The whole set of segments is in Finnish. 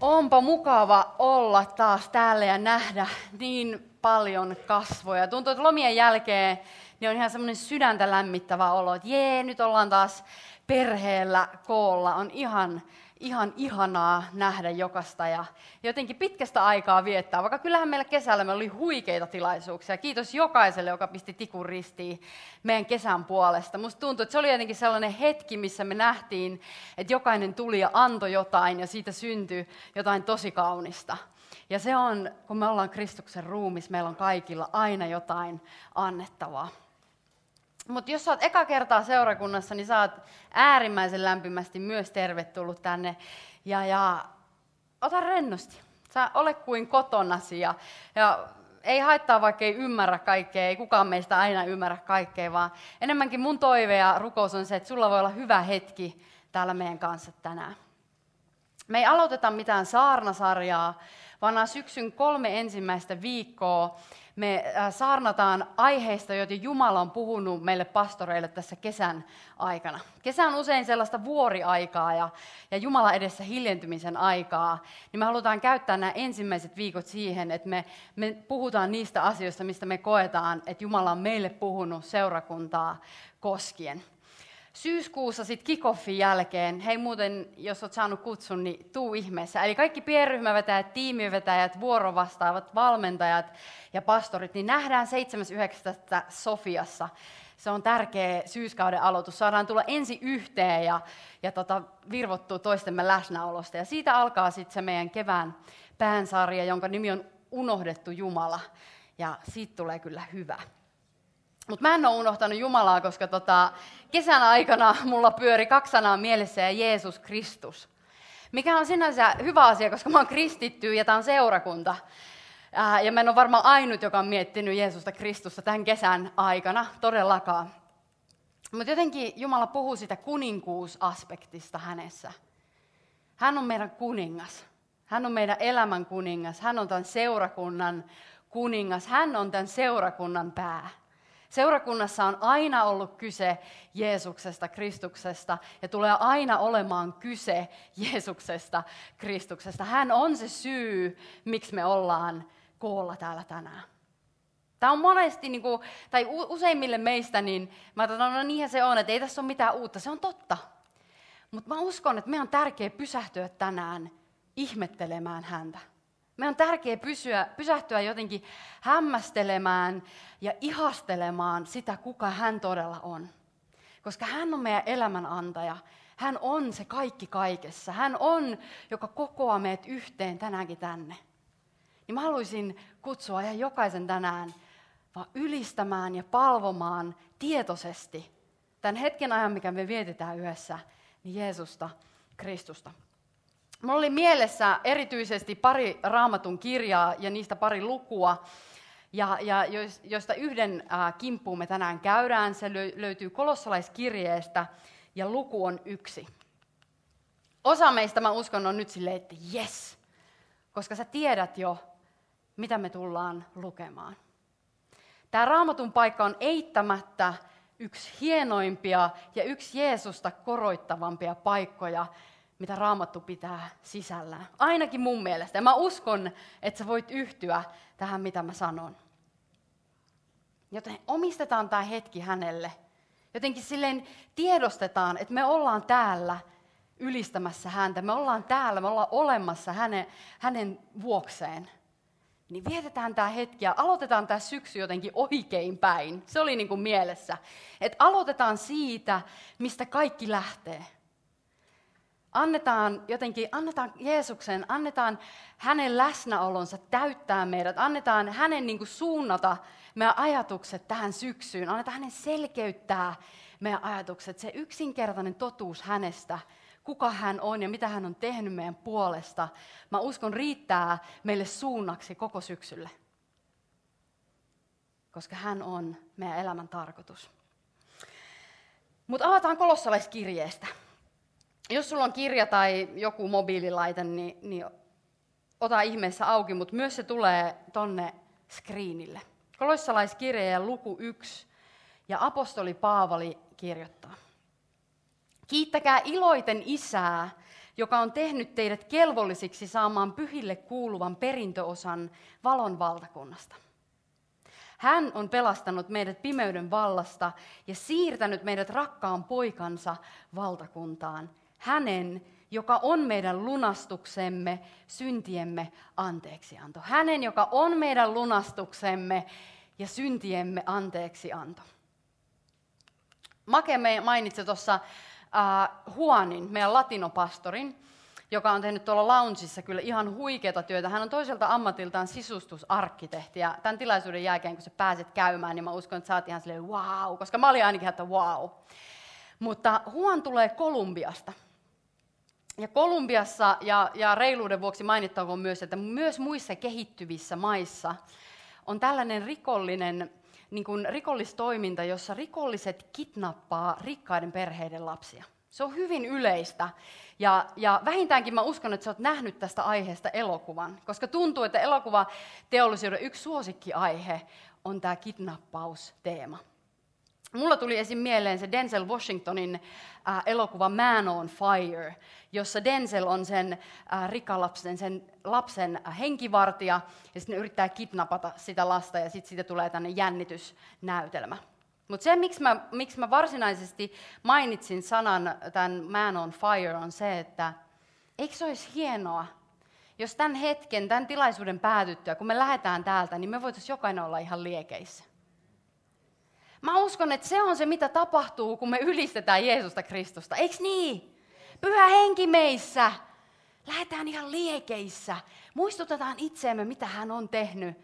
Onpa mukava olla taas täällä ja nähdä niin paljon kasvoja. Tuntuu, että lomien jälkeen niin on ihan semmoinen sydäntä lämmittävä olo, että jee, nyt ollaan taas perheellä koolla. On ihan ihan ihanaa nähdä jokasta ja jotenkin pitkästä aikaa viettää, vaikka kyllähän meillä kesällä me oli huikeita tilaisuuksia. Kiitos jokaiselle, joka pisti tikun ristiin meidän kesän puolesta. Musta tuntuu, että se oli jotenkin sellainen hetki, missä me nähtiin, että jokainen tuli ja antoi jotain ja siitä syntyi jotain tosi kaunista. Ja se on, kun me ollaan Kristuksen ruumis, meillä on kaikilla aina jotain annettavaa. Mutta jos sä oot eka kertaa seurakunnassa, niin sä oot äärimmäisen lämpimästi myös tervetullut tänne. Ja, ja ota rennosti. Sä ole kuin kotonasi ja, ja ei haittaa, vaikka ei ymmärrä kaikkea, ei kukaan meistä aina ymmärrä kaikkea, vaan enemmänkin mun toive ja rukous on se, että sulla voi olla hyvä hetki täällä meidän kanssa tänään. Me ei aloiteta mitään saarnasarjaa, vaan nämä syksyn kolme ensimmäistä viikkoa me äh, saarnataan aiheista, joita Jumala on puhunut meille pastoreille tässä kesän aikana. Kesä on usein sellaista vuoriaikaa ja, ja Jumala edessä hiljentymisen aikaa, niin me halutaan käyttää nämä ensimmäiset viikot siihen, että me, me puhutaan niistä asioista, mistä me koetaan, että Jumala on meille puhunut seurakuntaa koskien syyskuussa sitten kickoffin jälkeen, hei muuten, jos olet saanut kutsun, niin tuu ihmeessä. Eli kaikki pienryhmävetäjät, tiimivetäjät, vuorovastaavat, valmentajat ja pastorit, niin nähdään 7.9. Sofiassa. Se on tärkeä syyskauden aloitus. Saadaan tulla ensi yhteen ja, ja tota, virvottua toistemme läsnäolosta. Ja siitä alkaa sitten se meidän kevään päänsarja, jonka nimi on Unohdettu Jumala. Ja siitä tulee kyllä hyvä. Mutta mä en ole unohtanut Jumalaa, koska tota, kesän aikana mulla pyöri kaksi sanaa mielessä ja Jeesus Kristus. Mikä on sinänsä hyvä asia, koska mä oon kristitty ja tämä on seurakunta. Ää, ja mä en ole varmaan ainut, joka on miettinyt Jeesusta Kristusta tämän kesän aikana, todellakaan. Mutta jotenkin Jumala puhuu sitä kuninkuusaspektista hänessä. Hän on meidän kuningas. Hän on meidän elämän kuningas. Hän on tämän seurakunnan kuningas. Hän on tämän seurakunnan pää. Seurakunnassa on aina ollut kyse Jeesuksesta, Kristuksesta ja tulee aina olemaan kyse Jeesuksesta, Kristuksesta. Hän on se syy, miksi me ollaan koolla täällä tänään. Tämä on monesti, niin kuin, tai useimmille meistä, niin mä ajattelin, no niinhän se on, että ei tässä ole mitään uutta. Se on totta. Mutta mä uskon, että meidän on tärkeää pysähtyä tänään ihmettelemään häntä. Meidän on tärkeää pysyä, pysähtyä jotenkin hämmästelemään ja ihastelemaan sitä, kuka hän todella on. Koska hän on meidän elämän antaja. Hän on se kaikki kaikessa. Hän on, joka kokoaa meidät yhteen tänäänkin tänne. Niin mä haluaisin kutsua ihan jokaisen tänään vaan ylistämään ja palvomaan tietoisesti tämän hetken ajan, mikä me vietetään yhdessä, niin Jeesusta, Kristusta. Mulla oli mielessä erityisesti pari raamatun kirjaa ja niistä pari lukua, ja, ja joista yhden äh, kimppuun me tänään käydään. Se löytyy kolossalaiskirjeestä ja luku on yksi. Osa meistä, mä uskon, on nyt silleen, että yes, koska sä tiedät jo, mitä me tullaan lukemaan. Tämä raamatun paikka on eittämättä yksi hienoimpia ja yksi Jeesusta koroittavampia paikkoja, mitä raamattu pitää sisällään. Ainakin mun mielestä. Ja mä uskon, että sä voit yhtyä tähän, mitä mä sanon. Joten omistetaan tämä hetki hänelle. Jotenkin silleen tiedostetaan, että me ollaan täällä ylistämässä häntä. Me ollaan täällä, me ollaan olemassa hänen, hänen vuokseen. Niin vietetään tämä hetki ja aloitetaan tämä syksy jotenkin oikein päin. Se oli niin kuin mielessä. Että aloitetaan siitä, mistä kaikki lähtee annetaan jotenkin, annetaan Jeesuksen, annetaan hänen läsnäolonsa täyttää meidät, annetaan hänen niin kuin suunnata meidän ajatukset tähän syksyyn, annetaan hänen selkeyttää meidän ajatukset, se yksinkertainen totuus hänestä kuka hän on ja mitä hän on tehnyt meidän puolesta, mä uskon riittää meille suunnaksi koko syksylle. Koska hän on meidän elämän tarkoitus. Mutta avataan kolossalaiskirjeestä. Jos sulla on kirja tai joku mobiililaite, niin, niin ota ihmeessä auki, mutta myös se tulee tonne screenille. Kolossalaiskirje ja luku 1 ja apostoli Paavali kirjoittaa. Kiittäkää iloiten isää, joka on tehnyt teidät kelvollisiksi saamaan pyhille kuuluvan perintöosan valon valtakunnasta. Hän on pelastanut meidät pimeyden vallasta ja siirtänyt meidät rakkaan poikansa valtakuntaan. Hänen, joka on meidän lunastuksemme, syntiemme anteeksianto. Hänen, joka on meidän lunastuksemme ja syntiemme anteeksianto. Make mainitsi tuossa uh, Juanin, meidän latinopastorin, joka on tehnyt tuolla loungeissa kyllä ihan huikeata työtä. Hän on toiselta ammatiltaan sisustusarkkitehti ja tämän tilaisuuden jälkeen, kun sä pääset käymään, niin mä uskon, että sä oot ihan silleen wow, koska mä olin ainakin, että wow. Mutta Juan tulee Kolumbiasta. Ja Kolumbiassa, ja, ja reiluuden vuoksi mainittakoon myös, että myös muissa kehittyvissä maissa on tällainen rikollinen niin kuin rikollistoiminta, jossa rikolliset kidnappaa rikkaiden perheiden lapsia. Se on hyvin yleistä. Ja, ja vähintäänkin mä uskon, että sä oot nähnyt tästä aiheesta elokuvan, koska tuntuu, että elokuvateollisuuden yksi suosikkiaihe on tämä kidnappausteema. Mulla tuli esim. mieleen se Denzel Washingtonin äh, elokuva Man on Fire, jossa Denzel on sen äh, rikalapsen, sen lapsen äh, henkivartija, ja sitten yrittää kidnapata sitä lasta, ja sitten siitä tulee tänne jännitysnäytelmä. Mutta se, miksi mä, miksi mä varsinaisesti mainitsin sanan tämän Man on Fire, on se, että eikö se olisi hienoa, jos tämän hetken, tämän tilaisuuden päätyttyä, kun me lähdetään täältä, niin me voitaisiin jokainen olla ihan liekeissä. Mä uskon, että se on se, mitä tapahtuu, kun me ylistetään Jeesusta Kristusta. Eikö niin? Pyhä henki meissä. Lähdetään ihan liekeissä. Muistutetaan itseemme, mitä hän on tehnyt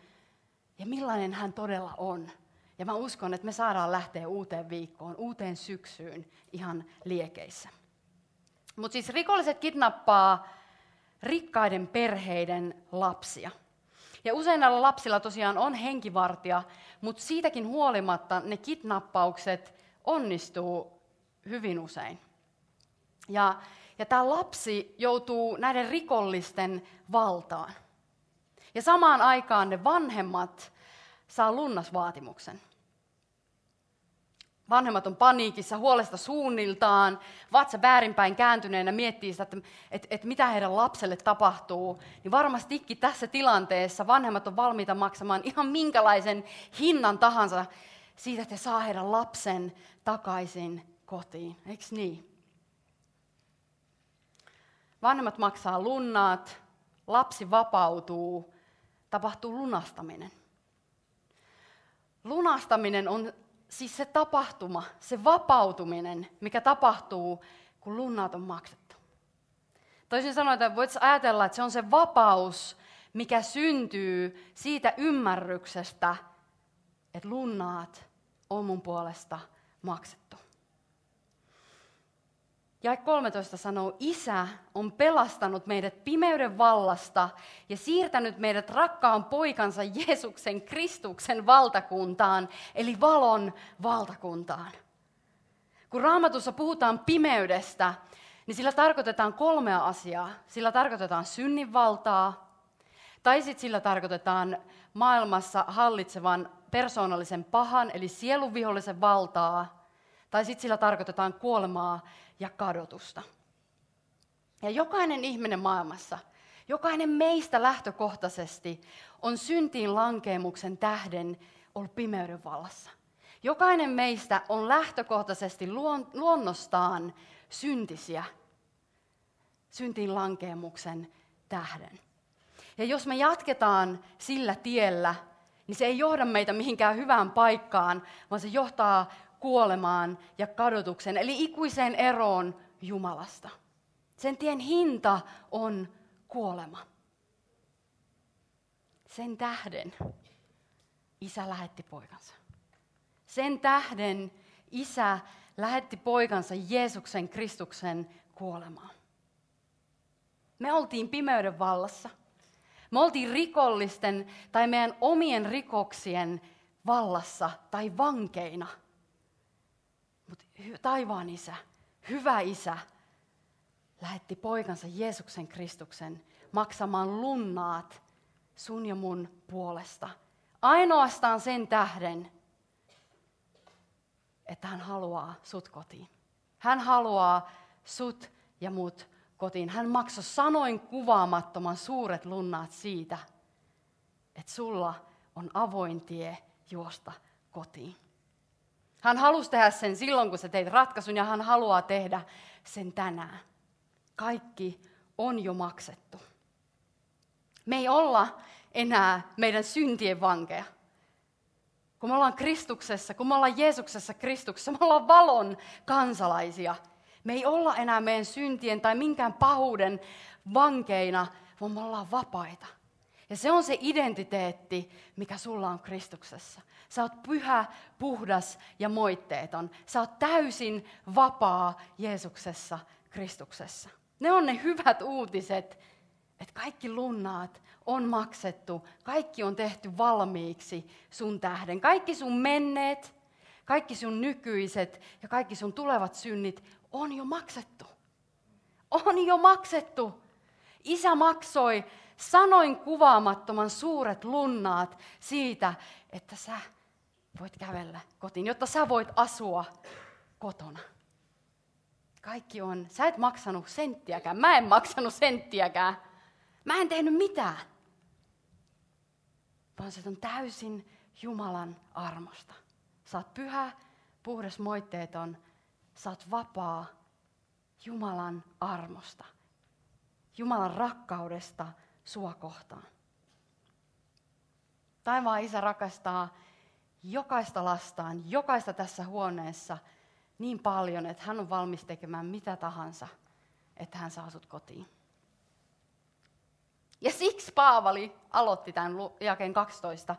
ja millainen hän todella on. Ja mä uskon, että me saadaan lähteä uuteen viikkoon, uuteen syksyyn ihan liekeissä. Mutta siis rikolliset kidnappaa rikkaiden perheiden lapsia. Ja usein näillä lapsilla tosiaan on henkivartija, mutta siitäkin huolimatta ne kidnappaukset onnistuu hyvin usein. Ja, ja tämä lapsi joutuu näiden rikollisten valtaan. Ja samaan aikaan ne vanhemmat saa lunnasvaatimuksen. Vanhemmat on paniikissa, huolesta suunniltaan, vatsa väärinpäin kääntyneenä miettii sitä, että, että, että mitä heidän lapselle tapahtuu. Niin varmastikin tässä tilanteessa vanhemmat on valmiita maksamaan ihan minkälaisen hinnan tahansa siitä, että he saa heidän lapsen takaisin kotiin. Eikö niin? Vanhemmat maksaa lunnaat, lapsi vapautuu, tapahtuu lunastaminen. Lunastaminen on siis se tapahtuma, se vapautuminen, mikä tapahtuu, kun lunnaat on maksettu. Toisin sanoen, että voit ajatella, että se on se vapaus, mikä syntyy siitä ymmärryksestä, että lunnaat on mun puolesta maksettu. Ja 13 sanoo, Isä on pelastanut meidät pimeyden vallasta ja siirtänyt meidät rakkaan poikansa Jeesuksen Kristuksen valtakuntaan, eli valon valtakuntaan. Kun raamatussa puhutaan pimeydestä, niin sillä tarkoitetaan kolmea asiaa. Sillä tarkoitetaan synninvaltaa, tai sitten sillä tarkoitetaan maailmassa hallitsevan persoonallisen pahan, eli sielunvihollisen valtaa, tai sitten sillä tarkoitetaan kuolemaa ja kadotusta. Ja jokainen ihminen maailmassa, jokainen meistä lähtökohtaisesti on syntiin lankeemuksen tähden ollut pimeyden vallassa. Jokainen meistä on lähtökohtaisesti luonnostaan syntisiä syntiin lankeemuksen tähden. Ja jos me jatketaan sillä tiellä, niin se ei johda meitä mihinkään hyvään paikkaan, vaan se johtaa kuolemaan ja kadotuksen, eli ikuiseen eroon Jumalasta. Sen tien hinta on kuolema. Sen tähden isä lähetti poikansa. Sen tähden isä lähetti poikansa Jeesuksen Kristuksen kuolemaan. Me oltiin pimeyden vallassa. Me oltiin rikollisten tai meidän omien rikoksien vallassa tai vankeina. Mutta taivaan isä, hyvä isä, lähetti poikansa Jeesuksen Kristuksen maksamaan lunnaat sun ja mun puolesta. Ainoastaan sen tähden, että hän haluaa sut kotiin. Hän haluaa sut ja mut kotiin. Hän maksoi sanoin kuvaamattoman suuret lunnaat siitä, että sulla on avoin tie juosta kotiin. Hän halusi tehdä sen silloin, kun sä teit ratkaisun, ja hän haluaa tehdä sen tänään. Kaikki on jo maksettu. Me ei olla enää meidän syntien vankeja. Kun me ollaan Kristuksessa, kun me ollaan Jeesuksessa Kristuksessa, me ollaan valon kansalaisia. Me ei olla enää meidän syntien tai minkään pahuuden vankeina, vaan me ollaan vapaita. Ja se on se identiteetti, mikä sulla on Kristuksessa. Sä oot pyhä, puhdas ja moitteeton. Sä oot täysin vapaa Jeesuksessa, Kristuksessa. Ne on ne hyvät uutiset, että kaikki lunnaat on maksettu, kaikki on tehty valmiiksi sun tähden. Kaikki sun menneet, kaikki sun nykyiset ja kaikki sun tulevat synnit on jo maksettu. On jo maksettu. Isä maksoi sanoin kuvaamattoman suuret lunnaat siitä, että sä voit kävellä kotiin, jotta sä voit asua kotona. Kaikki on, sä et maksanut senttiäkään, mä en maksanut senttiäkään. Mä en tehnyt mitään. Vaan se on täysin Jumalan armosta. Oot pyhä, puhdas, moitteeton. Oot vapaa Jumalan armosta. Jumalan rakkaudesta sua kohtaan. Taivaan isä rakastaa jokaista lastaan, jokaista tässä huoneessa niin paljon, että hän on valmis tekemään mitä tahansa, että hän saa sut kotiin. Ja siksi Paavali aloitti tämän jakeen 12.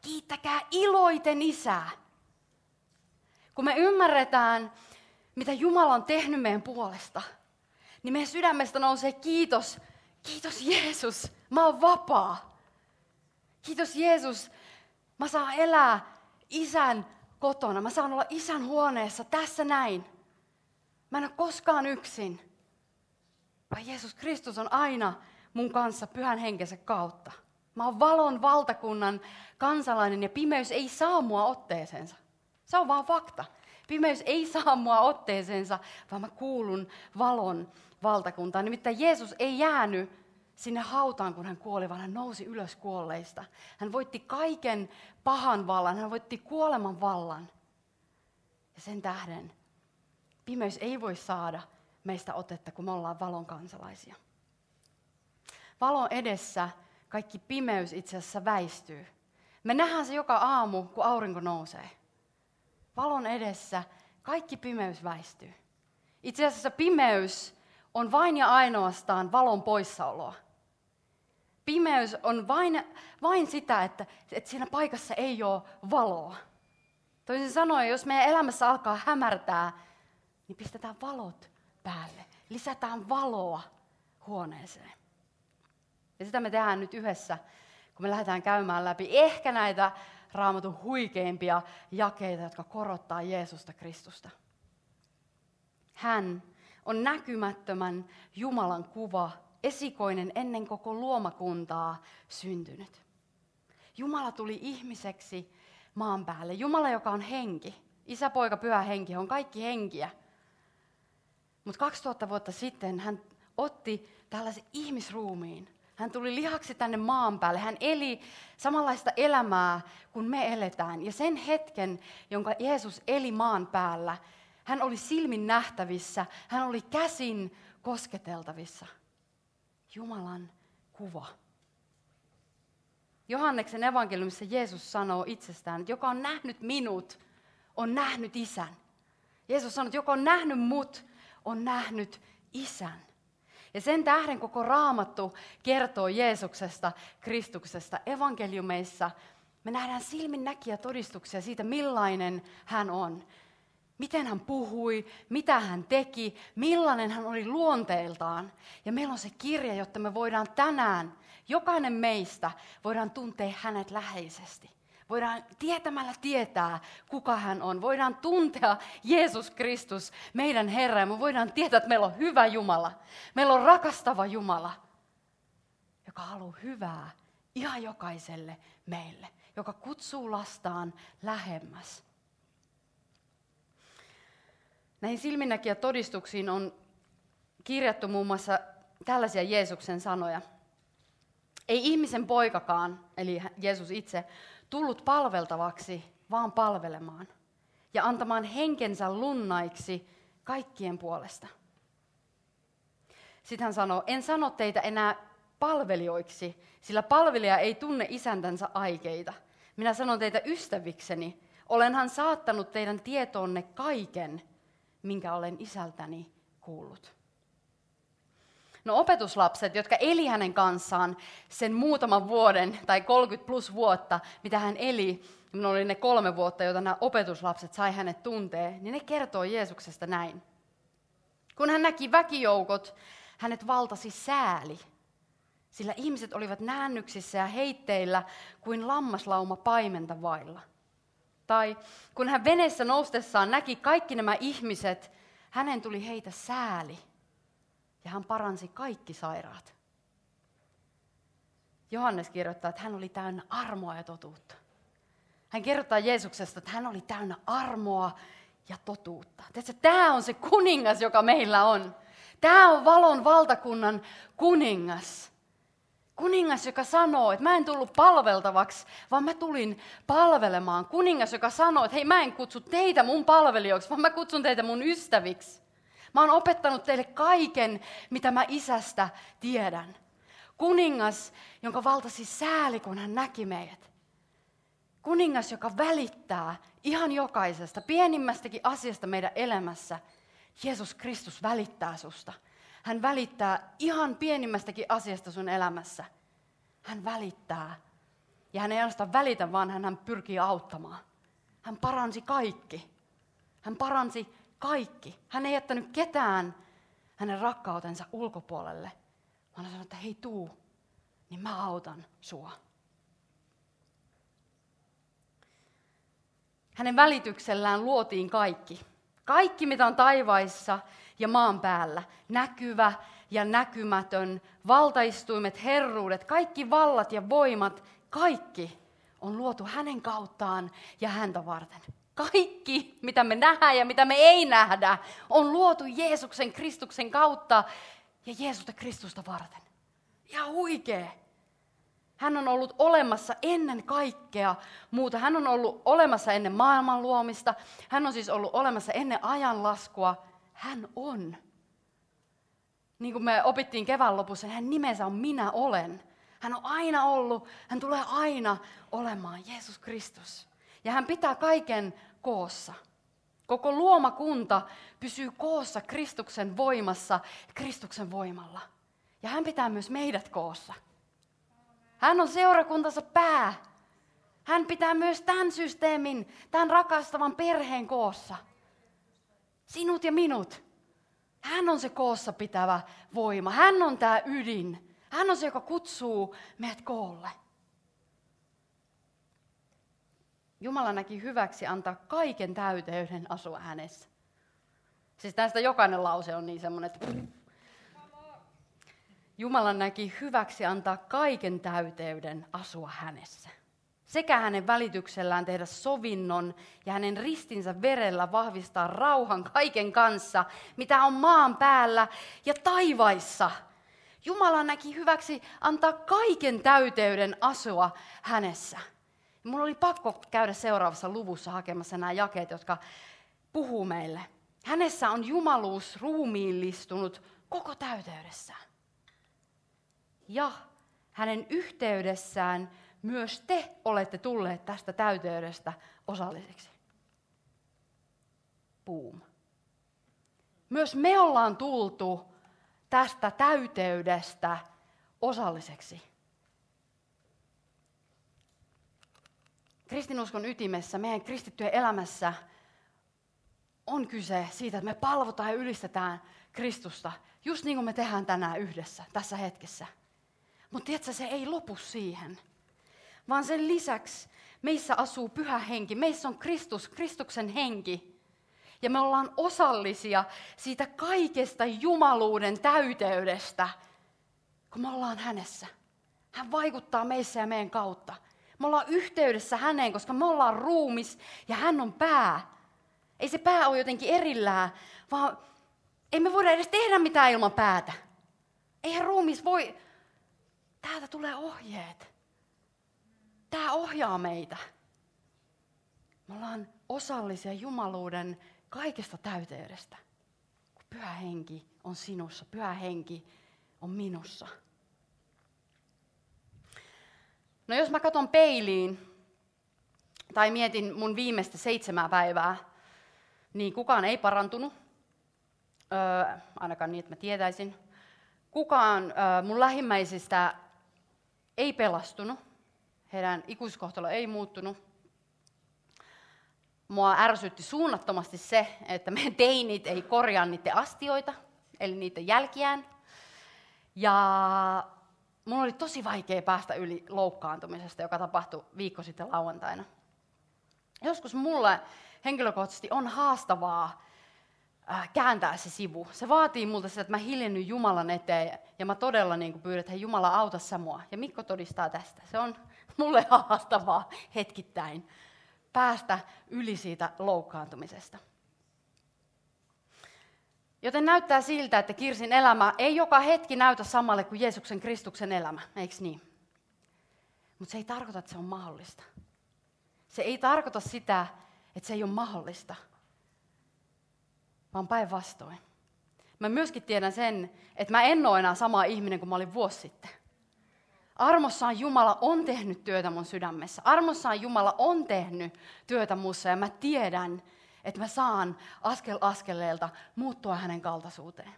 Kiittäkää iloiten isää. Kun me ymmärretään, mitä Jumala on tehnyt meidän puolesta, niin meidän sydämestä nousee kiitos. Kiitos Jeesus, mä oon vapaa. Kiitos Jeesus, mä saan elää isän kotona. Mä saan olla isän huoneessa tässä näin. Mä en ole koskaan yksin. Vaan Jeesus Kristus on aina mun kanssa pyhän henkensä kautta. Mä oon valon valtakunnan kansalainen ja pimeys ei saa mua otteeseensa. Se on vaan fakta. Pimeys ei saa mua otteeseensa, vaan mä kuulun valon valtakuntaan. Nimittäin Jeesus ei jäänyt sinne hautaan, kun hän kuoli, vaan hän nousi ylös kuolleista. Hän voitti kaiken pahan vallan, hän voitti kuoleman vallan. Ja sen tähden pimeys ei voi saada meistä otetta, kun me ollaan valon kansalaisia. Valon edessä kaikki pimeys itse asiassa väistyy. Me nähdään se joka aamu, kun aurinko nousee. Valon edessä kaikki pimeys väistyy. Itse asiassa pimeys on vain ja ainoastaan valon poissaoloa. Pimeys on vain, vain sitä, että, että siinä paikassa ei ole valoa. Toisin sanoen, jos meidän elämässä alkaa hämärtää, niin pistetään valot päälle. Lisätään valoa huoneeseen. Ja sitä me tehdään nyt yhdessä, kun me lähdetään käymään läpi ehkä näitä raamatun huikeimpia jakeita, jotka korottaa Jeesusta Kristusta. Hän on näkymättömän Jumalan kuva, esikoinen ennen koko luomakuntaa syntynyt. Jumala tuli ihmiseksi maan päälle. Jumala, joka on henki. Isä, poika, pyhä henki, on kaikki henkiä. Mutta 2000 vuotta sitten hän otti tällaisen ihmisruumiin hän tuli lihaksi tänne maan päälle. Hän eli samanlaista elämää kuin me eletään. Ja sen hetken, jonka Jeesus eli maan päällä, hän oli silmin nähtävissä, hän oli käsin kosketeltavissa. Jumalan kuva. Johanneksen evankeliumissa Jeesus sanoo itsestään, että joka on nähnyt minut, on nähnyt isän. Jeesus sanoo, että joka on nähnyt mut, on nähnyt isän. Ja sen tähden koko raamattu kertoo Jeesuksesta, Kristuksesta. Evankeliumeissa me nähdään silmin näkiä todistuksia siitä, millainen hän on. Miten hän puhui, mitä hän teki, millainen hän oli luonteeltaan. Ja meillä on se kirja, jotta me voidaan tänään, jokainen meistä, voidaan tuntea hänet läheisesti. Voidaan tietämällä tietää, kuka hän on. Voidaan tuntea Jeesus Kristus, meidän Herra. Ja me voidaan tietää, että meillä on hyvä Jumala. Meillä on rakastava Jumala, joka haluaa hyvää ihan jokaiselle meille. Joka kutsuu lastaan lähemmäs. Näihin silminnäkijä todistuksiin on kirjattu muun muassa tällaisia Jeesuksen sanoja. Ei ihmisen poikakaan, eli Jeesus itse, tullut palveltavaksi, vaan palvelemaan ja antamaan henkensä lunnaiksi kaikkien puolesta. Sitten hän sanoo, en sano teitä enää palvelijoiksi, sillä palvelija ei tunne isäntänsä aikeita. Minä sanon teitä ystävikseni, olenhan saattanut teidän tietoonne kaiken, minkä olen isältäni kuullut. No opetuslapset, jotka eli hänen kanssaan sen muutaman vuoden tai 30 plus vuotta, mitä hän eli, minulla oli ne kolme vuotta, joita nämä opetuslapset sai hänet tuntee, niin ne kertoo Jeesuksesta näin. Kun hän näki väkijoukot, hänet valtasi sääli, sillä ihmiset olivat näännyksissä ja heitteillä kuin lammaslauma paimenta vailla. Tai kun hän veneessä noustessaan näki kaikki nämä ihmiset, hänen tuli heitä sääli ja hän paransi kaikki sairaat. Johannes kirjoittaa, että hän oli täynnä armoa ja totuutta. Hän kirjoittaa Jeesuksesta, että hän oli täynnä armoa ja totuutta. Tämä on se kuningas, joka meillä on. Tämä on valon valtakunnan kuningas. Kuningas, joka sanoo, että mä en tullut palveltavaksi, vaan mä tulin palvelemaan. Kuningas, joka sanoo, että hei mä en kutsu teitä mun palvelijoiksi, vaan mä kutsun teitä mun ystäviksi. Mä oon opettanut teille kaiken, mitä mä isästä tiedän. Kuningas, jonka valtasi sääli, kun hän näki meidät. Kuningas, joka välittää ihan jokaisesta, pienimmästäkin asiasta meidän elämässä. Jeesus Kristus välittää susta. Hän välittää ihan pienimmästäkin asiasta sun elämässä. Hän välittää. Ja hän ei ainoastaan välitä, vaan hän, hän pyrkii auttamaan. Hän paransi kaikki. Hän paransi kaikki. Hän ei jättänyt ketään hänen rakkautensa ulkopuolelle, vaan hän sanoi, että hei tuu, niin mä autan sua. Hänen välityksellään luotiin kaikki. Kaikki, mitä on taivaissa ja maan päällä. Näkyvä ja näkymätön, valtaistuimet, herruudet, kaikki vallat ja voimat, kaikki on luotu hänen kauttaan ja häntä varten. Kaikki, mitä me nähdään ja mitä me ei nähdä, on luotu Jeesuksen Kristuksen kautta ja Jeesusta Kristusta varten. Ja huikee. Hän on ollut olemassa ennen kaikkea muuta. Hän on ollut olemassa ennen maailman luomista. Hän on siis ollut olemassa ennen ajanlaskua. Hän on. Niin kuin me opittiin kevään lopussa, hän nimensä on minä olen. Hän on aina ollut, hän tulee aina olemaan Jeesus Kristus. Ja hän pitää kaiken koossa. Koko luomakunta pysyy koossa Kristuksen voimassa, Kristuksen voimalla. Ja hän pitää myös meidät koossa. Hän on seurakuntansa pää. Hän pitää myös tämän systeemin, tämän rakastavan perheen koossa. Sinut ja minut. Hän on se koossa pitävä voima. Hän on tämä ydin. Hän on se, joka kutsuu meidät koolle. Jumala näki hyväksi antaa kaiken täyteyden asua hänessä. Siis tästä jokainen lause on niin semmoinen, että... Jumala näki hyväksi antaa kaiken täyteyden asua hänessä. Sekä hänen välityksellään tehdä sovinnon ja hänen ristinsä verellä vahvistaa rauhan kaiken kanssa, mitä on maan päällä ja taivaissa. Jumala näki hyväksi antaa kaiken täyteyden asua hänessä. Mulla oli pakko käydä seuraavassa luvussa hakemassa nämä jakeet, jotka puhuu meille. Hänessä on jumaluus ruumiillistunut koko täyteydessään. Ja hänen yhteydessään myös te olette tulleet tästä täyteydestä osalliseksi. Boom. Myös me ollaan tultu tästä täyteydestä osalliseksi. kristinuskon ytimessä, meidän kristittyjen elämässä on kyse siitä, että me palvotaan ja ylistetään Kristusta, just niin kuin me tehdään tänään yhdessä, tässä hetkessä. Mutta tiedätkö, se ei lopu siihen. Vaan sen lisäksi meissä asuu pyhä henki, meissä on Kristus, Kristuksen henki. Ja me ollaan osallisia siitä kaikesta jumaluuden täyteydestä, kun me ollaan hänessä. Hän vaikuttaa meissä ja meidän kautta. Me ollaan yhteydessä häneen, koska me ollaan ruumis ja hän on pää. Ei se pää ole jotenkin erillään, vaan ei me voida edes tehdä mitään ilman päätä. Eihän ruumis voi... Täältä tulee ohjeet. Tämä ohjaa meitä. Me ollaan osallisia jumaluuden kaikesta täyteydestä. Kun pyhä henki on sinussa, pyhä henki on minussa. No jos mä katson peiliin tai mietin mun viimeistä seitsemää päivää, niin kukaan ei parantunut, öö, ainakaan niin, että mä tietäisin. Kukaan öö, mun lähimmäisistä ei pelastunut, heidän ikuiskohtalo ei muuttunut. Mua ärsytti suunnattomasti se, että meidän teinit ei korjaa niiden astioita, eli niiden jälkiään. Ja mun oli tosi vaikea päästä yli loukkaantumisesta, joka tapahtui viikko sitten lauantaina. Joskus mulle henkilökohtaisesti on haastavaa äh, kääntää se sivu. Se vaatii multa sitä, että mä hiljenny Jumalan eteen ja mä todella niin pyydän, että hei Jumala auta sä mua. Ja Mikko todistaa tästä. Se on mulle haastavaa hetkittäin päästä yli siitä loukkaantumisesta. Joten näyttää siltä, että Kirsin elämä ei joka hetki näytä samalle kuin Jeesuksen Kristuksen elämä, eikö niin? Mutta se ei tarkoita, että se on mahdollista. Se ei tarkoita sitä, että se ei ole mahdollista, vaan päinvastoin. Mä myöskin tiedän sen, että mä en ole enää sama ihminen kuin mä olin vuosi sitten. Armossaan Jumala on tehnyt työtä mun sydämessä. Armossaan Jumala on tehnyt työtä mussa ja mä tiedän, että mä saan askel askeleelta muuttua hänen kaltaisuuteen.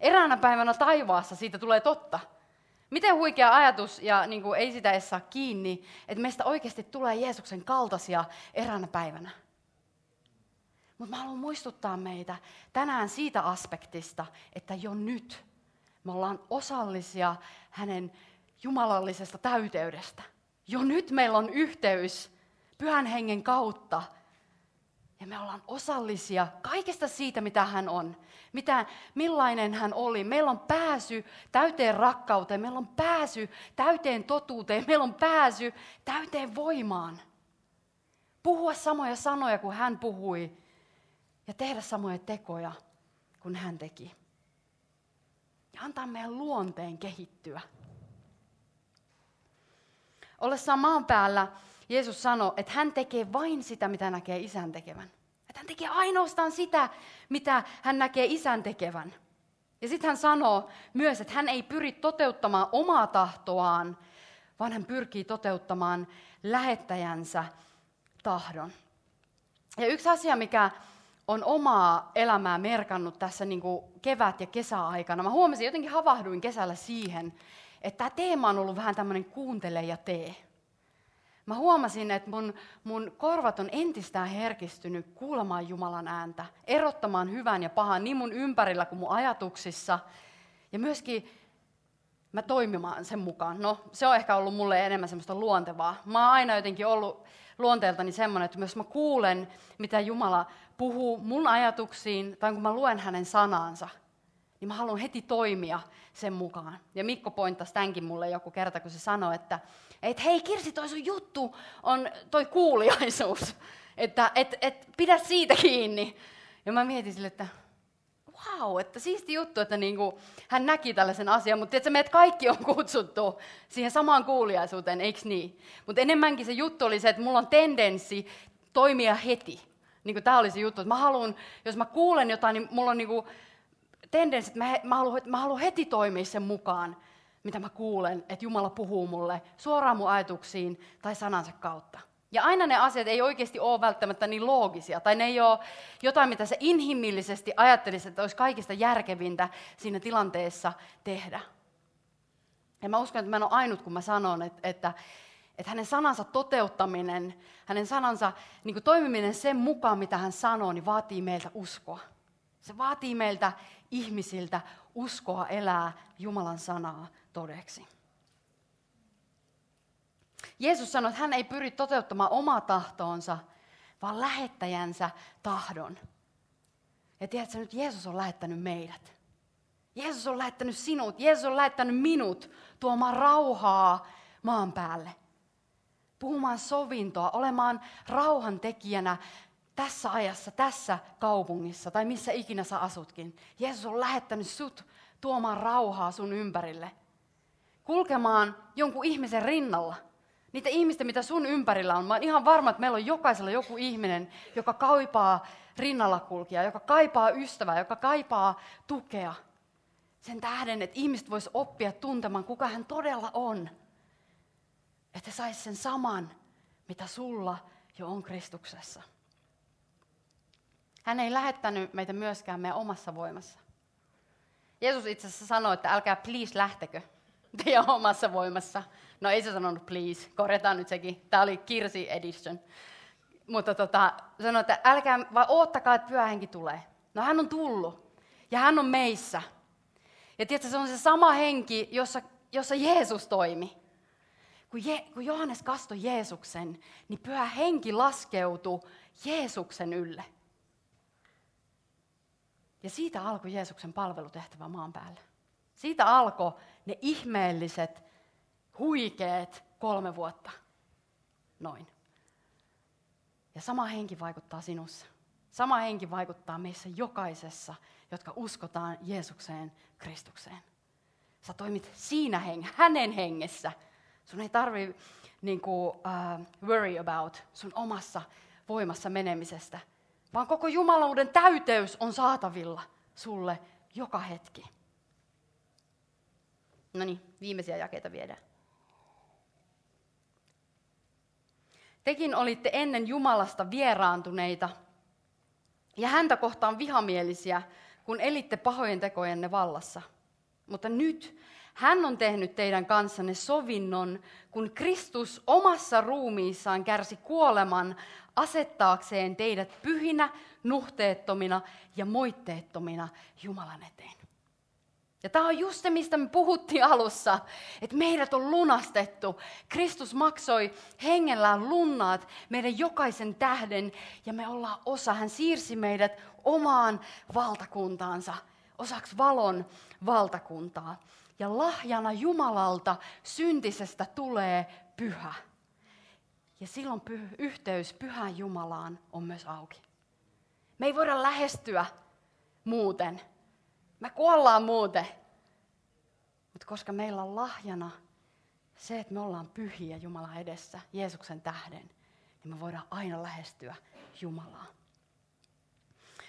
Eräänä päivänä taivaassa siitä tulee totta. Miten huikea ajatus, ja niin kuin ei sitä edes saa kiinni, että meistä oikeasti tulee Jeesuksen kaltaisia eräänä päivänä. Mutta mä haluan muistuttaa meitä tänään siitä aspektista, että jo nyt me ollaan osallisia hänen jumalallisesta täyteydestä. Jo nyt meillä on yhteys pyhän hengen kautta ja me ollaan osallisia kaikesta siitä, mitä hän on. Mitä, millainen hän oli. Meillä on pääsy täyteen rakkauteen. Meillä on pääsy täyteen totuuteen. Meillä on pääsy täyteen voimaan. Puhua samoja sanoja kuin hän puhui. Ja tehdä samoja tekoja kuin hän teki. Ja antaa meidän luonteen kehittyä. Ollessaan maan päällä Jeesus sanoi, että hän tekee vain sitä, mitä näkee isän tekevän. Että hän tekee ainoastaan sitä, mitä hän näkee isän tekevän. Ja sitten hän sanoo myös, että hän ei pyri toteuttamaan omaa tahtoaan, vaan hän pyrkii toteuttamaan lähettäjänsä tahdon. Ja yksi asia, mikä on omaa elämää merkannut tässä niin kuin kevät- ja kesäaikana, mä huomasin, jotenkin havahduin kesällä siihen, että tämä teema on ollut vähän tämmöinen kuuntele ja tee. Mä huomasin, että mun, mun korvat on entistään herkistynyt kuulemaan Jumalan ääntä, erottamaan hyvän ja pahan niin mun ympärillä kuin mun ajatuksissa. Ja myöskin mä toimimaan sen mukaan. No, se on ehkä ollut mulle enemmän semmoista luontevaa. Mä oon aina jotenkin ollut luonteeltani semmoinen, että jos mä kuulen, mitä Jumala puhuu mun ajatuksiin, tai kun mä luen hänen sanaansa, niin mä haluan heti toimia sen mukaan. Ja Mikko pointtasi tämänkin mulle joku kerta, kun se sanoi, että et hei Kirsi, toi sun juttu on toi kuuliaisuus, että et, et, pidä siitä kiinni. Ja mä mietin sille, että wow, että siisti juttu, että niinku, hän näki tällaisen asian, mutta että meidät kaikki on kutsuttu siihen samaan kuuliaisuuteen, eikö niin? Mutta enemmänkin se juttu oli se, että mulla on tendenssi toimia heti. Niin tämä oli se juttu, että mä haluan, jos mä kuulen jotain, niin mulla on niinku, tendenssi, että mä, mä, haluan, mä haluan heti toimia sen mukaan, mitä mä kuulen, että Jumala puhuu mulle suoraan mun ajatuksiin tai sanansa kautta. Ja aina ne asiat ei oikeasti ole välttämättä niin loogisia, tai ne ei ole jotain, mitä sä inhimillisesti ajattelisit, että olisi kaikista järkevintä siinä tilanteessa tehdä. Ja mä uskon, että mä en ole ainut, kun mä sanon, että, että, Että hänen sanansa toteuttaminen, hänen sanansa niin kuin toimiminen sen mukaan, mitä hän sanoo, niin vaatii meiltä uskoa. Se vaatii meiltä ihmisiltä uskoa elää Jumalan sanaa todeksi. Jeesus sanoi, että hän ei pyri toteuttamaan omaa tahtoonsa, vaan lähettäjänsä tahdon. Ja tiedätkö nyt, Jeesus on lähettänyt meidät. Jeesus on lähettänyt sinut, Jeesus on lähettänyt minut tuomaan rauhaa maan päälle. Puhumaan sovintoa, olemaan rauhan tekijänä tässä ajassa, tässä kaupungissa tai missä ikinä sä asutkin. Jeesus on lähettänyt sut tuomaan rauhaa sun ympärille. Kulkemaan jonkun ihmisen rinnalla. Niitä ihmistä, mitä sun ympärillä on. Mä oon ihan varma, että meillä on jokaisella joku ihminen, joka kaipaa rinnalla kulkia, joka kaipaa ystävää, joka kaipaa tukea. Sen tähden, että ihmiset vois oppia tuntemaan, kuka hän todella on. Että sais sen saman, mitä sulla jo on Kristuksessa. Hän ei lähettänyt meitä myöskään meidän omassa voimassa. Jeesus itse asiassa sanoi, että älkää please lähtekö teidän omassa voimassa. No ei se sanonut please, korjataan nyt sekin. Tämä oli Kirsi Edition. Mutta tota, sanoi, että älkää, vaan oottakaa, että pyhä henki tulee. No hän on tullut. Ja hän on meissä. Ja tiedätkö, se on se sama henki, jossa, jossa Jeesus toimi. Kun, Je, kun Johannes kastoi Jeesuksen, niin pyhä henki laskeutui Jeesuksen ylle. Ja siitä alkoi Jeesuksen palvelutehtävä maan päällä. Siitä alkoi ne ihmeelliset, huikeet kolme vuotta. Noin. Ja sama henki vaikuttaa sinussa. Sama henki vaikuttaa meissä jokaisessa, jotka uskotaan Jeesukseen, Kristukseen. Sä toimit siinä heng- hänen hengessä. Sun ei tarvi niin kuin, uh, worry about sun omassa voimassa menemisestä, vaan koko Jumaluuden täyteys on saatavilla sulle joka hetki. No niin, viimeisiä jakeita viedään. Tekin olitte ennen Jumalasta vieraantuneita ja häntä kohtaan vihamielisiä, kun elitte pahojen tekojenne vallassa. Mutta nyt hän on tehnyt teidän kanssanne sovinnon, kun Kristus omassa ruumiissaan kärsi kuoleman asettaakseen teidät pyhinä, nuhteettomina ja moitteettomina Jumalan eteen. Ja tämä on just se, mistä me puhuttiin alussa, että meidät on lunastettu. Kristus maksoi hengellään lunnaat meidän jokaisen tähden ja me ollaan osa. Hän siirsi meidät omaan valtakuntaansa, osaksi valon valtakuntaa. Ja lahjana Jumalalta syntisestä tulee pyhä. Ja silloin py- yhteys pyhään Jumalaan on myös auki. Me ei voida lähestyä muuten. Me kuollaan muuten. Mutta koska meillä on lahjana se, että me ollaan pyhiä Jumalan edessä Jeesuksen tähden, niin me voidaan aina lähestyä Jumalaa.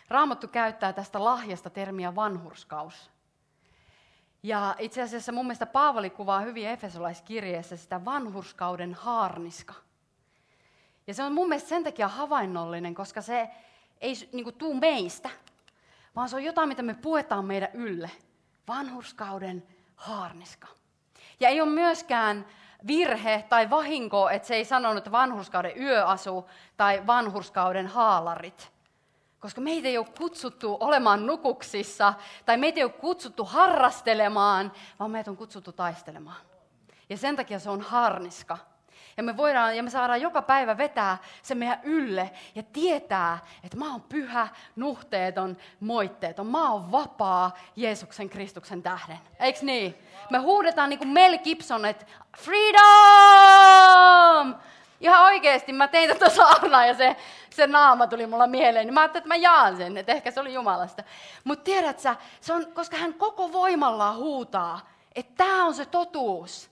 Raamattu käyttää tästä lahjasta termiä vanhurskaus. Ja itse asiassa mun mielestä Paavali kuvaa hyvin Efesolaiskirjeessä sitä vanhurskauden haarniska. Ja se on mun mielestä sen takia havainnollinen, koska se ei niin kuin, tuu meistä, vaan se on jotain, mitä me puetaan meidän ylle. Vanhurskauden haarniska. Ja ei ole myöskään virhe tai vahinko, että se ei sanonut, vanhurskauden yöasu tai vanhurskauden haalarit. Koska meitä ei ole kutsuttu olemaan nukuksissa tai meitä ei ole kutsuttu harrastelemaan, vaan meitä on kutsuttu taistelemaan. Ja sen takia se on harniska. Ja me voidaan ja me saadaan joka päivä vetää se meidän ylle ja tietää, että mä oon pyhä, nuhteeton, moitteeton. Mä oon vapaa Jeesuksen Kristuksen tähden. Eiks niin? Me huudetaan niin kuin Mel Gibson, että freedom! Ihan oikeasti mä tein tätä saarnaa ja se, se naama tuli mulla mieleen. Niin mä ajattelin, että mä jaan sen, että ehkä se oli Jumalasta. Mutta tiedät sä, se on, koska hän koko voimallaan huutaa, että tämä on se totuus.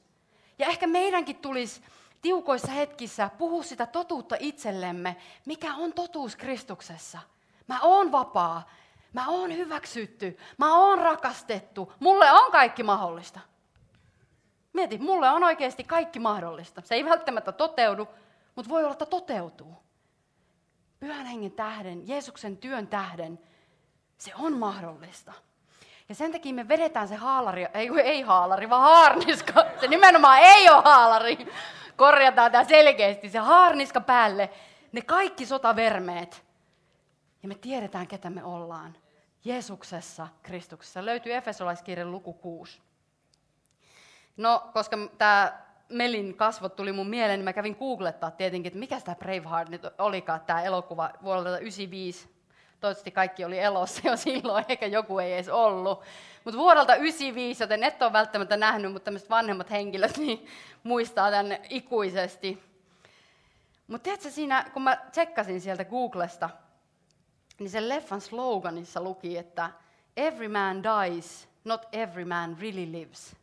Ja ehkä meidänkin tulisi tiukoissa hetkissä puhua sitä totuutta itsellemme, mikä on totuus Kristuksessa. Mä oon vapaa, mä oon hyväksytty, mä oon rakastettu, mulle on kaikki mahdollista. Mieti, mulle on oikeasti kaikki mahdollista. Se ei välttämättä toteudu, mutta voi olla, että toteutuu. Pyhän hengen tähden, Jeesuksen työn tähden, se on mahdollista. Ja sen takia me vedetään se haalari, ei, ei haalari, vaan haarniska. Se nimenomaan ei ole haalari, korjataan tämä selkeästi, se haarniska päälle, ne kaikki sotavermeet. Ja me tiedetään, ketä me ollaan. Jeesuksessa, Kristuksessa. Löytyy Efesolaiskirjan luku 6. No, koska tämä Melin kasvot tuli mun mieleen, niin mä kävin googlettaa tietenkin, että mikä tämä Braveheart nyt olikaan, tämä elokuva vuodelta 1995. Toivottavasti kaikki oli elossa jo silloin, eikä joku ei edes ollut. Mutta vuodelta 1995, joten et ole välttämättä nähnyt, mutta tämmöiset vanhemmat henkilöt niin muistaa tämän ikuisesti. Mutta tiedätkö siinä, kun mä tsekkasin sieltä Googlesta, niin sen leffan sloganissa luki, että Every man dies, not every man really lives.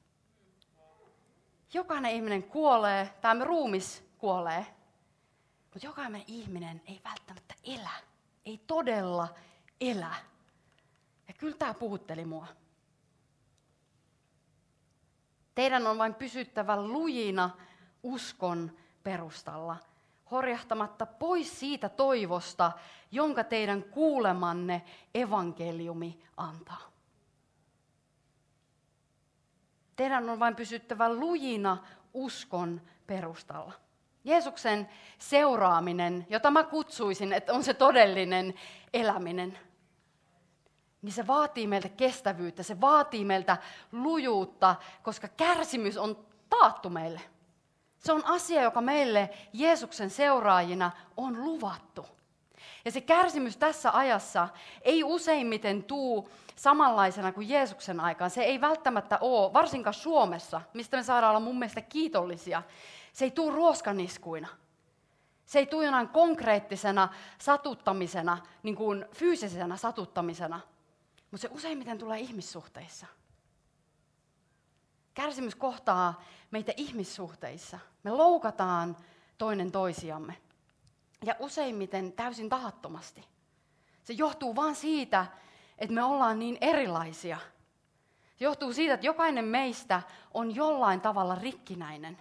Jokainen ihminen kuolee, tämä ruumis kuolee, mutta jokainen ihminen ei välttämättä elä, ei todella elä. Ja kyllä tämä puhutteli mua. Teidän on vain pysyttävä lujina uskon perustalla, horjahtamatta pois siitä toivosta, jonka teidän kuulemanne evankeliumi antaa. Teidän on vain pysyttävä lujina uskon perustalla. Jeesuksen seuraaminen, jota mä kutsuisin, että on se todellinen eläminen, niin se vaatii meiltä kestävyyttä, se vaatii meiltä lujuutta, koska kärsimys on taattu meille. Se on asia, joka meille Jeesuksen seuraajina on luvattu. Ja se kärsimys tässä ajassa ei useimmiten tuu samanlaisena kuin Jeesuksen aikaan. Se ei välttämättä ole, varsinkaan Suomessa, mistä me saadaan olla mun mielestä kiitollisia. Se ei tuu ruoskaniskuina. Se ei tule jonain konkreettisena satuttamisena, niin kuin fyysisenä satuttamisena, mutta se useimmiten tulee ihmissuhteissa. Kärsimys kohtaa meitä ihmissuhteissa. Me loukataan toinen toisiamme. Ja useimmiten täysin tahattomasti. Se johtuu vain siitä, että me ollaan niin erilaisia. Se johtuu siitä, että jokainen meistä on jollain tavalla rikkinäinen.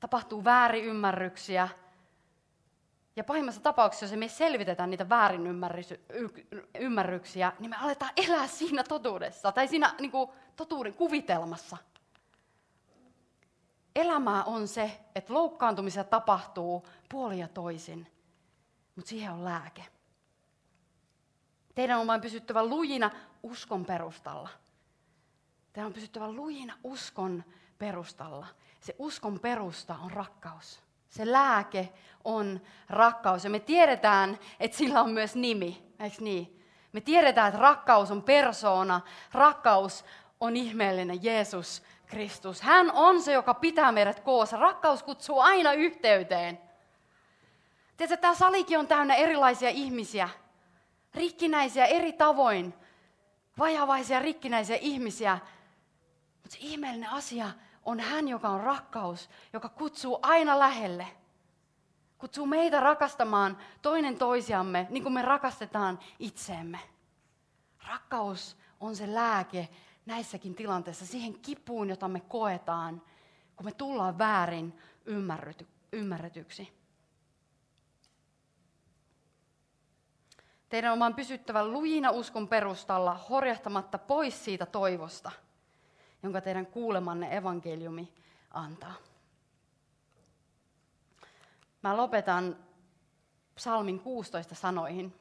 Tapahtuu väärinymmärryksiä. Ja pahimmassa tapauksessa, jos me selvitetään niitä väärinymmärryksiä, niin me aletaan elää siinä totuudessa tai siinä niin kuin, totuuden kuvitelmassa. Elämää on se, että loukkaantumisia tapahtuu puoli ja toisin, mutta siihen on lääke. Teidän on vain pysyttävä lujina uskon perustalla. Teidän on pysyttävä lujina uskon perustalla. Se uskon perusta on rakkaus. Se lääke on rakkaus. Ja me tiedetään, että sillä on myös nimi, eikö niin? Me tiedetään, että rakkaus on persoona, rakkaus on ihmeellinen Jeesus Kristus. Hän on se, joka pitää meidät koossa. Rakkaus kutsuu aina yhteyteen. Tiedätkö, tämä salikin on täynnä erilaisia ihmisiä. Rikkinäisiä eri tavoin. Vajavaisia rikkinäisiä ihmisiä. Mutta se ihmeellinen asia on hän, joka on rakkaus, joka kutsuu aina lähelle. Kutsuu meitä rakastamaan toinen toisiamme niin kuin me rakastetaan itseemme. Rakkaus on se lääke näissäkin tilanteissa, siihen kipuun, jota me koetaan, kun me tullaan väärin ymmärryty, ymmärretyksi. Teidän on vain pysyttävä lujina uskon perustalla, horjahtamatta pois siitä toivosta, jonka teidän kuulemanne evankeliumi antaa. Mä lopetan psalmin 16 sanoihin.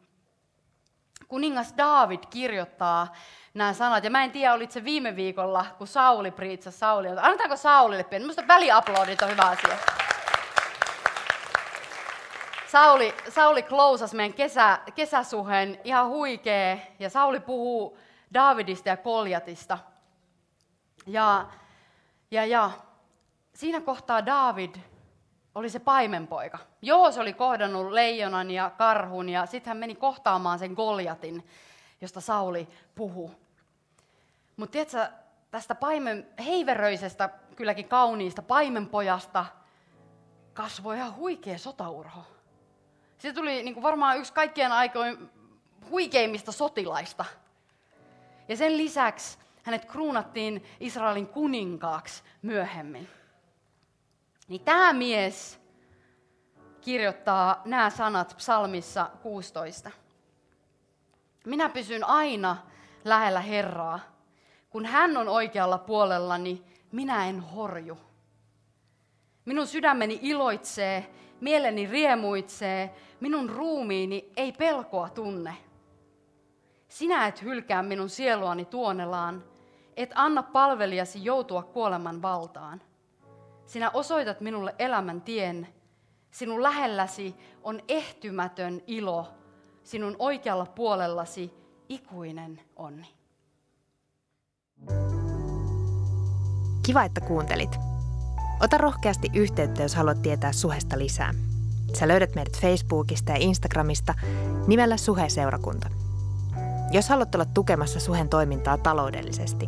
Kuningas David kirjoittaa nämä sanat, ja mä en tiedä, olit se viime viikolla, kun Sauli priitsasi Sauli. Annetaanko Saulille pieni? Minusta väliaplodit on hyvä asia. Sauli, Sauli klousasi meidän kesä, kesäsuhen ihan huikee, ja Sauli puhuu Davidista ja Koljatista. Ja, ja, ja siinä kohtaa David oli se paimenpoika. Joo, se oli kohdannut leijonan ja karhun ja sitten hän meni kohtaamaan sen Goljatin, josta Sauli puhuu. Mutta tiedätkö, tästä paimen, heiveröisestä, kylläkin kauniista paimenpojasta kasvoi ihan huikea sotaurho. Se tuli niin kuin varmaan yksi kaikkien aikojen huikeimmista sotilaista. Ja sen lisäksi hänet kruunattiin Israelin kuninkaaksi myöhemmin. Niin tämä mies kirjoittaa nämä sanat psalmissa 16. Minä pysyn aina lähellä Herraa. Kun hän on oikealla puolellani, minä en horju. Minun sydämeni iloitsee, mieleni riemuitsee, minun ruumiini ei pelkoa tunne. Sinä et hylkää minun sieluani tuonelaan, et anna palvelijasi joutua kuoleman valtaan. Sinä osoitat minulle elämän tien. Sinun lähelläsi on ehtymätön ilo. Sinun oikealla puolellasi ikuinen onni. Kiva, että kuuntelit. Ota rohkeasti yhteyttä, jos haluat tietää Suhesta lisää. Sä löydät meidät Facebookista ja Instagramista nimellä Suhe-seurakunta. Jos haluat olla tukemassa Suhen toimintaa taloudellisesti,